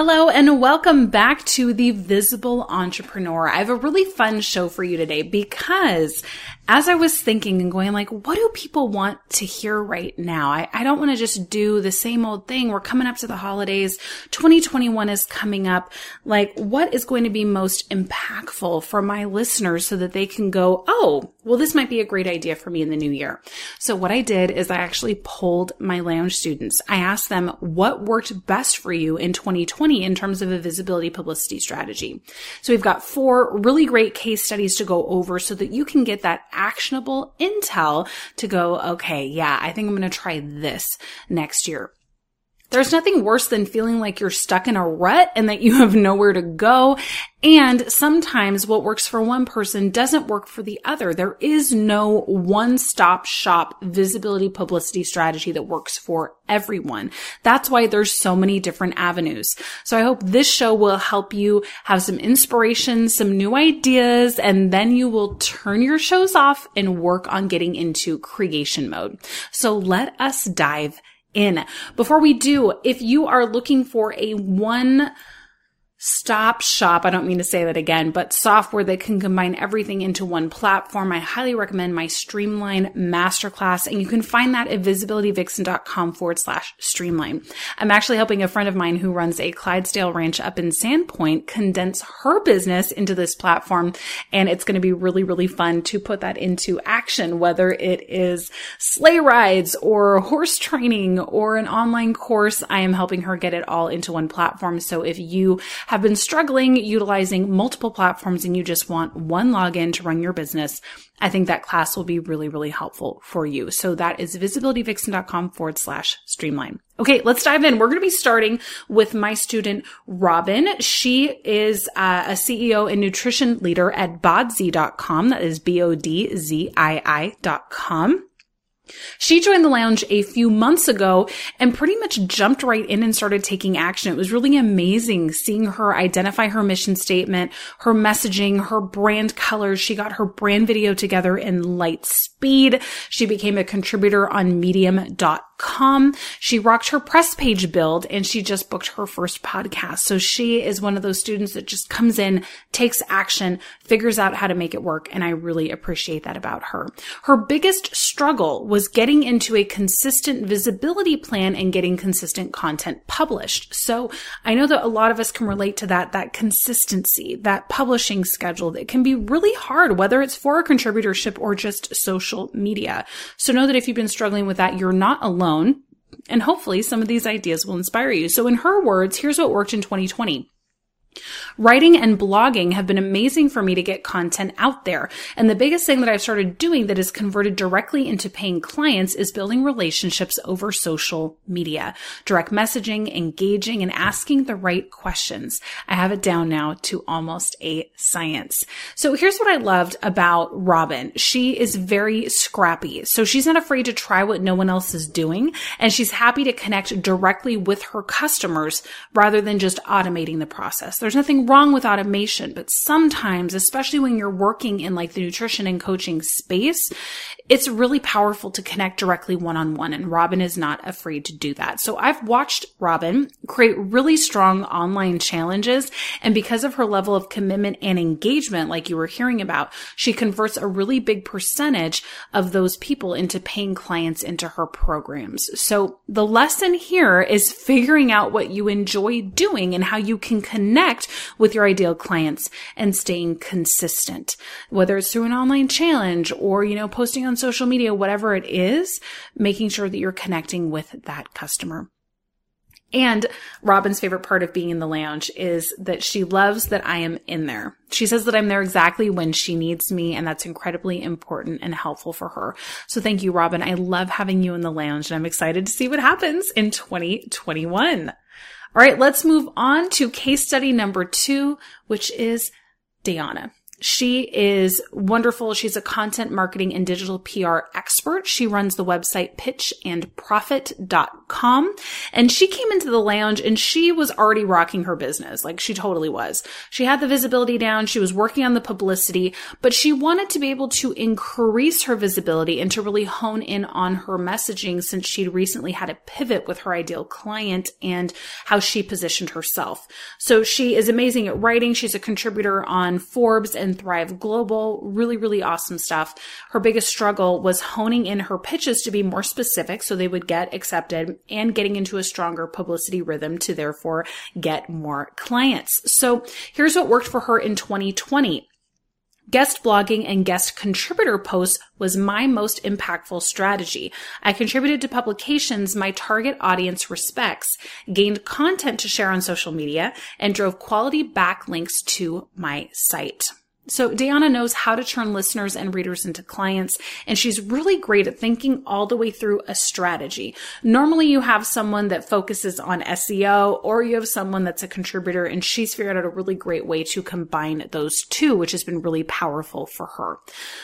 Hello and welcome back to the Visible Entrepreneur. I have a really fun show for you today because as I was thinking and going like, what do people want to hear right now? I, I don't want to just do the same old thing. We're coming up to the holidays. 2021 is coming up. Like, what is going to be most impactful for my listeners so that they can go, oh, well, this might be a great idea for me in the new year. So what I did is I actually polled my lounge students. I asked them what worked best for you in 2020 in terms of a visibility publicity strategy. So we've got four really great case studies to go over so that you can get that actionable intel to go, okay, yeah, I think I'm going to try this next year. There's nothing worse than feeling like you're stuck in a rut and that you have nowhere to go. And sometimes what works for one person doesn't work for the other. There is no one stop shop visibility publicity strategy that works for everyone. That's why there's so many different avenues. So I hope this show will help you have some inspiration, some new ideas, and then you will turn your shows off and work on getting into creation mode. So let us dive in. Before we do, if you are looking for a one stop shop. I don't mean to say that again, but software that can combine everything into one platform. I highly recommend my Streamline Masterclass, and you can find that at visibilityvixen.com forward slash streamline. I'm actually helping a friend of mine who runs a Clydesdale ranch up in Sandpoint condense her business into this platform, and it's going to be really, really fun to put that into action, whether it is sleigh rides or horse training or an online course. I am helping her get it all into one platform. So if you have been struggling utilizing multiple platforms and you just want one login to run your business, I think that class will be really, really helpful for you. So that is visibilityvixen.com forward slash streamline. Okay, let's dive in. We're going to be starting with my student, Robyn. She is uh, a CEO and nutrition leader at bodzii.com. That is B-O-D-Z-I-I.com. She joined the lounge a few months ago and pretty much jumped right in and started taking action. It was really amazing seeing her identify her mission statement, her messaging, her brand colors. She got her brand video together in light speed. She became a contributor on medium.com. She rocked her press page build and she just booked her first podcast. So she is one of those students that just comes in, takes action, figures out how to make it work. And I really appreciate that about her. Her biggest struggle was getting into a consistent visibility plan and getting consistent content published. So I know that a lot of us can relate to that, that consistency, that publishing schedule that can be really hard, whether it's for a contributorship or just social media. So know that if you've been struggling with that, you're not alone. And hopefully some of these ideas will inspire you. So in her words, here's what worked in 2020. Writing and blogging have been amazing for me to get content out there. And the biggest thing that I've started doing that is converted directly into paying clients is building relationships over social media, direct messaging, engaging, and asking the right questions. I have it down now to almost a science. So here's what I loved about Robyn. She is very scrappy. So she's not afraid to try what no one else is doing. And she's happy to connect directly with her customers rather than just automating the process. There's nothing wrong with automation, but sometimes, especially when you're working in like the nutrition and coaching space, it's really powerful to connect directly one on one. And Robyn is not afraid to do that. So I've watched Robyn create really strong online challenges. And because of her level of commitment and engagement, like you were hearing about, she converts a really big percentage of those people into paying clients into her programs. So the lesson here is figuring out what you enjoy doing and how you can connect with your ideal clients and staying consistent, whether it's through an online challenge or, you know, posting on social media, whatever it is, making sure that you're connecting with that customer. And Robyn's favorite part of being in the lounge is that she loves that I am in there. She says that I'm there exactly when she needs me, and that's incredibly important and helpful for her. So thank you, Robyn. I love having you in the lounge, and I'm excited to see what happens in 2021. All right, let's move on to case study number two, which is Dayana. She is wonderful. She's a content marketing and digital PR expert. She runs the website pitchandprofit.com and she came into the lounge and she was already rocking her business. Like she totally was. She had the visibility down. She was working on the publicity, but she wanted to be able to increase her visibility and to really hone in on her messaging since she'd recently had a pivot with her ideal client and how she positioned herself. So she is amazing at writing. She's a contributor on Forbes and and Thrive Global. Really, really awesome stuff. Her biggest struggle was honing in her pitches to be more specific so they would get accepted and getting into a stronger publicity rhythm to therefore get more clients. So here's what worked for her in 2020. Guest blogging and guest contributor posts was my most impactful strategy. I contributed to publications my target audience respects, gained content to share on social media, and drove quality backlinks to my site. So Dayana knows how to turn listeners and readers into clients, and she's really great at thinking all the way through a strategy. Normally you have someone that focuses on SEO or you have someone that's a contributor and she's figured out a really great way to combine those two, which has been really powerful for her.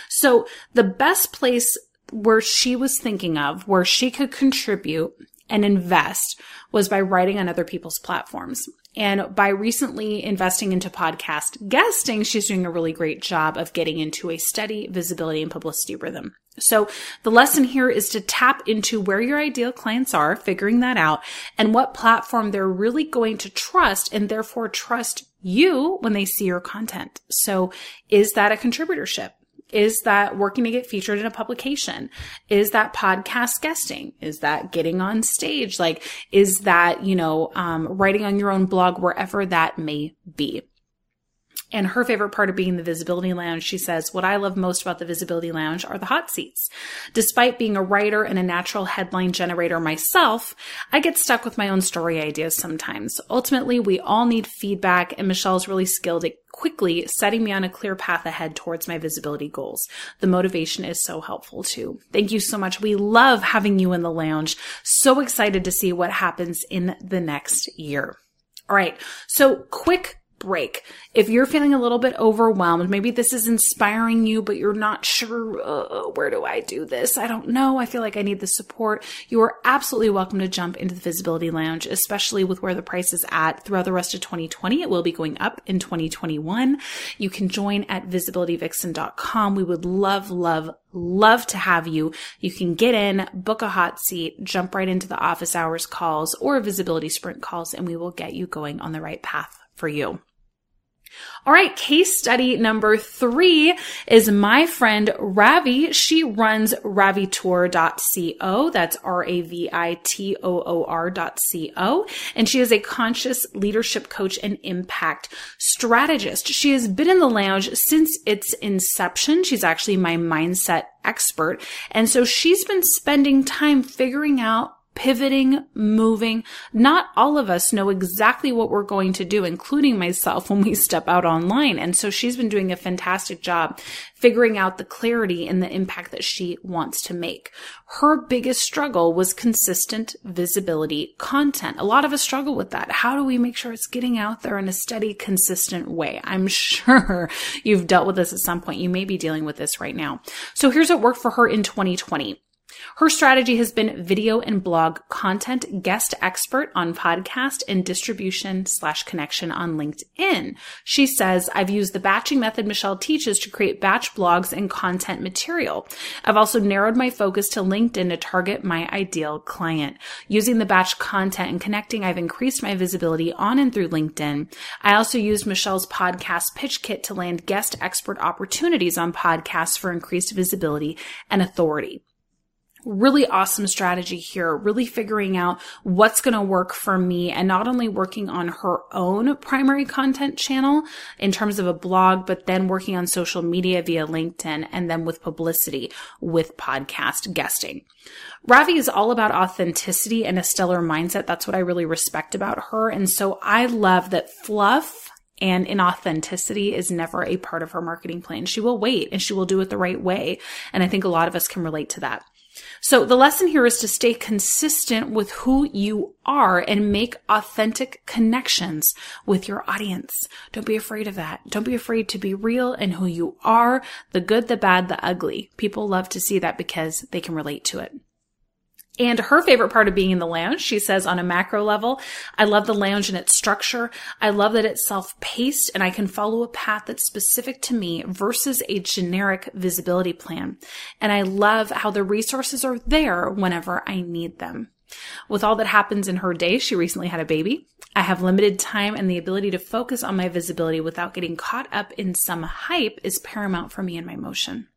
So the best place where she was thinking of where she could contribute and invest was by writing on other people's platforms. And by recently investing into podcast guesting, she's doing a really great job of getting into a steady visibility and publicity rhythm. So the lesson here is to tap into where your ideal clients are, figuring that out and what platform they're really going to trust and therefore trust you when they see your content. So is that a contributorship? Is that working to get featured in a publication? Is that podcast guesting? Is that getting on stage? Like, is that, you know, um, writing on your own blog, wherever that may be? And her favorite part of being the Visibility Lounge, she says, what I love most about the Visibility Lounge are the hot seats. Despite being a writer and a natural headline generator myself, I get stuck with my own story ideas sometimes. Ultimately, we all need feedback and Michelle's really skilled at quickly setting me on a clear path ahead towards my visibility goals. The motivation is so helpful too. Thank you so much. We love having you in the lounge. So excited to see what happens in the next year. All right. So quick break. If you're feeling a little bit overwhelmed, maybe this is inspiring you, but you're not sure, uh, where do I do this? I don't know. I feel like I need the support. You are absolutely welcome to jump into the Visibility Lounge, especially with where the price is at throughout the rest of 2020. It will be going up in 2021. You can join at visibilityvixen.com. We would love, love, love to have you. You can get in, book a hot seat, jump right into the office hours calls or visibility sprint calls, and we will get you going on the right path for you. All right, case study number three is my friend Ravi. She runs ravitoor.co. That's R-A-V-I-T-O-O-R.co. And she is a conscious leadership coach and impact strategist. She has been in the lounge since its inception. She's actually my mindset expert. And so she's been spending time figuring out pivoting, moving. Not all of us know exactly what we're going to do, including myself when we step out online. And so she's been doing a fantastic job figuring out the clarity and the impact that she wants to make. Her biggest struggle was consistent visibility content. A lot of us struggle with that. How do we make sure it's getting out there in a steady, consistent way? I'm sure you've dealt with this at some point. You may be dealing with this right now. So here's what worked for her in 2020. Her strategy has been video and blog content guest expert on podcast and distribution slash connection on LinkedIn. She says, I've used the batching method Michelle teaches to create batch blogs and content material. I've also narrowed my focus to LinkedIn to target my ideal client. Using the batch content and connecting, I've increased my visibility on and through LinkedIn. I also used Michelle's podcast pitch kit to land guest expert opportunities on podcasts for increased visibility and authority really awesome strategy here, really figuring out what's going to work for me and not only working on her own primary content channel in terms of a blog, but then working on social media via LinkedIn and then with publicity with podcast guesting. Ravi is all about authenticity and a stellar mindset. That's what I really respect about her. And so I love that fluff and inauthenticity is never a part of her marketing plan. She will wait and she will do it the right way. And I think a lot of us can relate to that. So the lesson here is to stay consistent with who you are and make authentic connections with your audience. Don't be afraid of that. Don't be afraid to be real and who you are, the good, the bad, the ugly. People love to see that because they can relate to it. And her favorite part of being in the lounge, she says on a macro level, I love the lounge and its structure. I love that it's self-paced and I can follow a path that's specific to me versus a generic visibility plan. And I love how the resources are there whenever I need them. With all that happens in her day, she recently had a baby. I have limited time and the ability to focus on my visibility without getting caught up in some hype is paramount for me in my motion.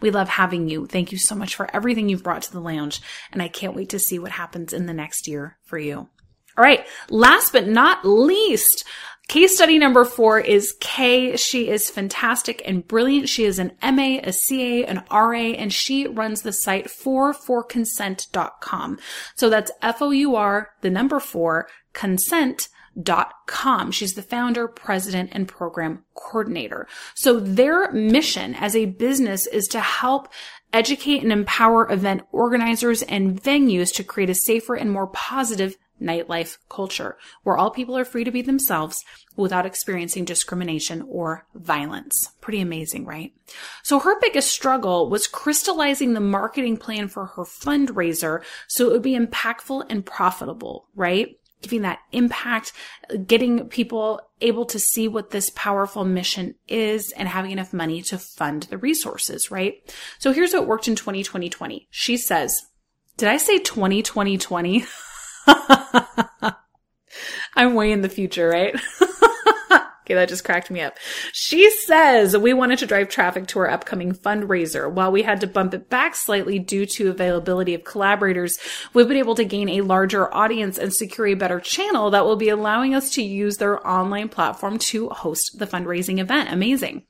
We love having you. Thank you so much for everything you've brought to the lounge. And I can't wait to see what happens in the next year for you. All right. Last but not least, Case study number four is Kay. She is fantastic and brilliant. She is an MA, a CA, an RA, and she runs the site 4forconsent.com. So that's F-O-U-R, the number four, consent com. She's the founder, president, and program coordinator. So their mission as a business is to help educate and empower event organizers and venues to create a safer and more positive nightlife culture where all people are free to be themselves without experiencing discrimination or violence. Pretty amazing, right? So her biggest struggle was crystallizing the marketing plan for her fundraiser so it would be impactful and profitable, right? Giving that impact, getting people able to see what this powerful mission is and having enough money to fund the resources, right? So here's what worked in 2020. She says, did I say 2020? I'm way in the future, right? Okay, that just cracked me up. She says we wanted to drive traffic to our upcoming fundraiser. While we had to bump it back slightly due to availability of collaborators, we've been able to gain a larger audience and secure a better channel that will be allowing us to use their online platform to host the fundraising event. Amazing.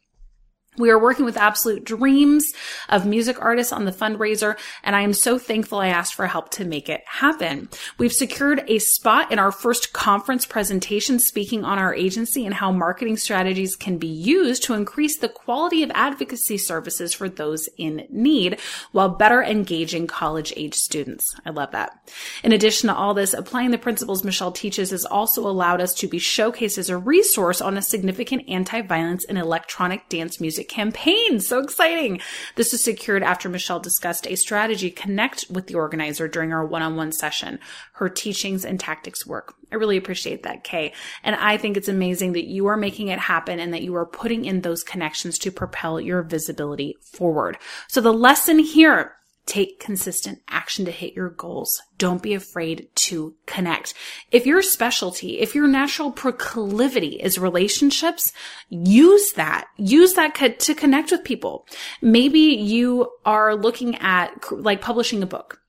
We are working with Absolute Dreams of music artists on the fundraiser, and I am so thankful I asked for help to make it happen. We've secured a spot in our first conference presentation speaking on our agency and how marketing strategies can be used to increase the quality of advocacy services for those in need while better engaging college age students. I love that. In addition to all this, applying the principles Michelle teaches has also allowed us to be showcased as a resource on a significant anti-violence and electronic dance music music campaign. So exciting. This was secured after Michelle discussed a strategy connect with the organizer during our one-on-one session. Her teachings and tactics work. I really appreciate that, Kay. And I think it's amazing that you are making it happen and that you are putting in those connections to propel your visibility forward. So the lesson here Take consistent action to hit your goals. Don't be afraid to connect. If your specialty, if your natural proclivity is relationships, use that. Use that to connect with people. Maybe you are looking at like publishing a book.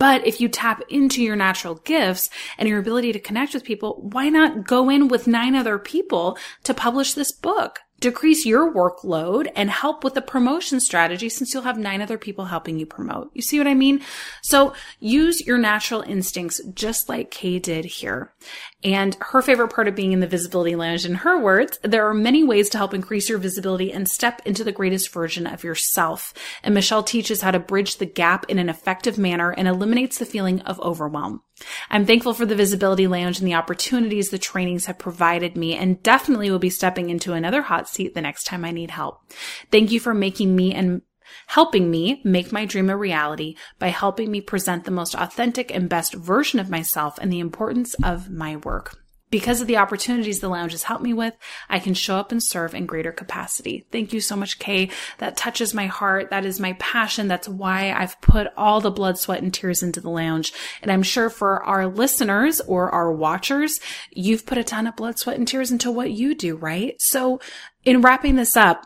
But if you tap into your natural gifts and your ability to connect with people, why not go in with nine other people to publish this book? Decrease your workload and help with the promotion strategy since you'll have nine other people helping you promote. You see what I mean? So use your natural instincts just like Kay did here. And her favorite part of being in the visibility lounge, in her words, there are many ways to help increase your visibility and step into the greatest version of yourself. And Michelle teaches how to bridge the gap in an effective manner and eliminates the feeling of overwhelm. I'm thankful for the visibility lounge and the opportunities the trainings have provided me and definitely will be stepping into another hot seat the next time I need help. Thank you for making me and helping me make my dream a reality by helping me present the most authentic and best version of myself and the importance of my work. Because of the opportunities the lounge has helped me with, I can show up and serve in greater capacity. Thank you so much, Kay. That touches my heart. That is my passion. That's why I've put all the blood, sweat, and tears into the lounge. And I'm sure for our listeners or our watchers, you've put a ton of blood, sweat, and tears into what you do, right? So in wrapping this up,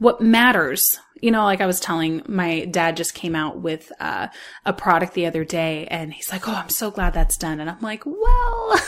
what matters you know, like I was telling, my dad just came out with uh, a product the other day and he's like, Oh, I'm so glad that's done. And I'm like, well,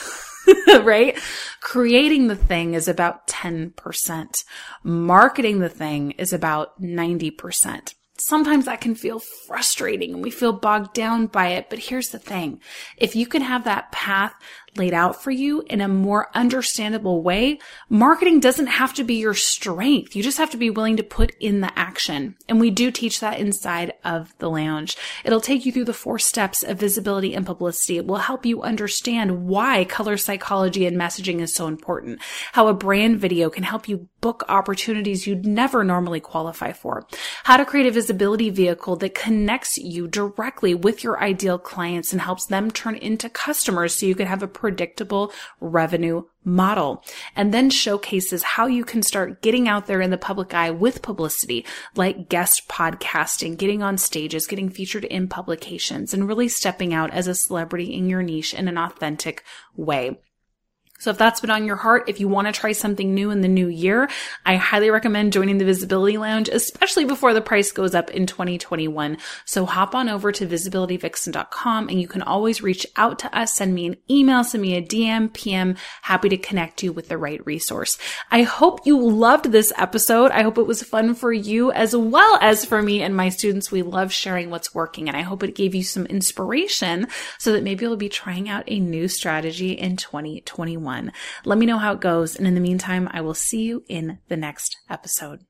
right? Creating the thing is about 10%. Marketing the thing is about 90%. Sometimes that can feel frustrating and we feel bogged down by it. But here's the thing. If you can have that path laid out for you in a more understandable way, marketing doesn't have to be your strength. You just have to be willing to put in the action. And we do teach that inside of the lounge. It'll take you through the four steps of visibility and publicity. It will help you understand why color psychology and messaging is so important, how a brand video can help you book opportunities you'd never normally qualify for, how to create a visibility vehicle that connects you directly with your ideal clients and helps them turn into customers so you can have a predictable revenue model and then showcases how you can start getting out there in the public eye with publicity like guest podcasting, getting on stages, getting featured in publications and really stepping out as a celebrity in your niche in an authentic way. So if that's been on your heart, if you want to try something new in the new year, I highly recommend joining the Visibility Lounge, especially before the price goes up in 2021. So hop on over to visibilityvixen.com and you can always reach out to us, send me an email, send me a DM, PM, happy to connect you with the right resource. I hope you loved this episode. I hope it was fun for you as well as for me and my students. We love sharing what's working and I hope it gave you some inspiration so that maybe you'll be trying out a new strategy in 2021 one. Let me know how it goes. And in the meantime, I will see you in the next episode.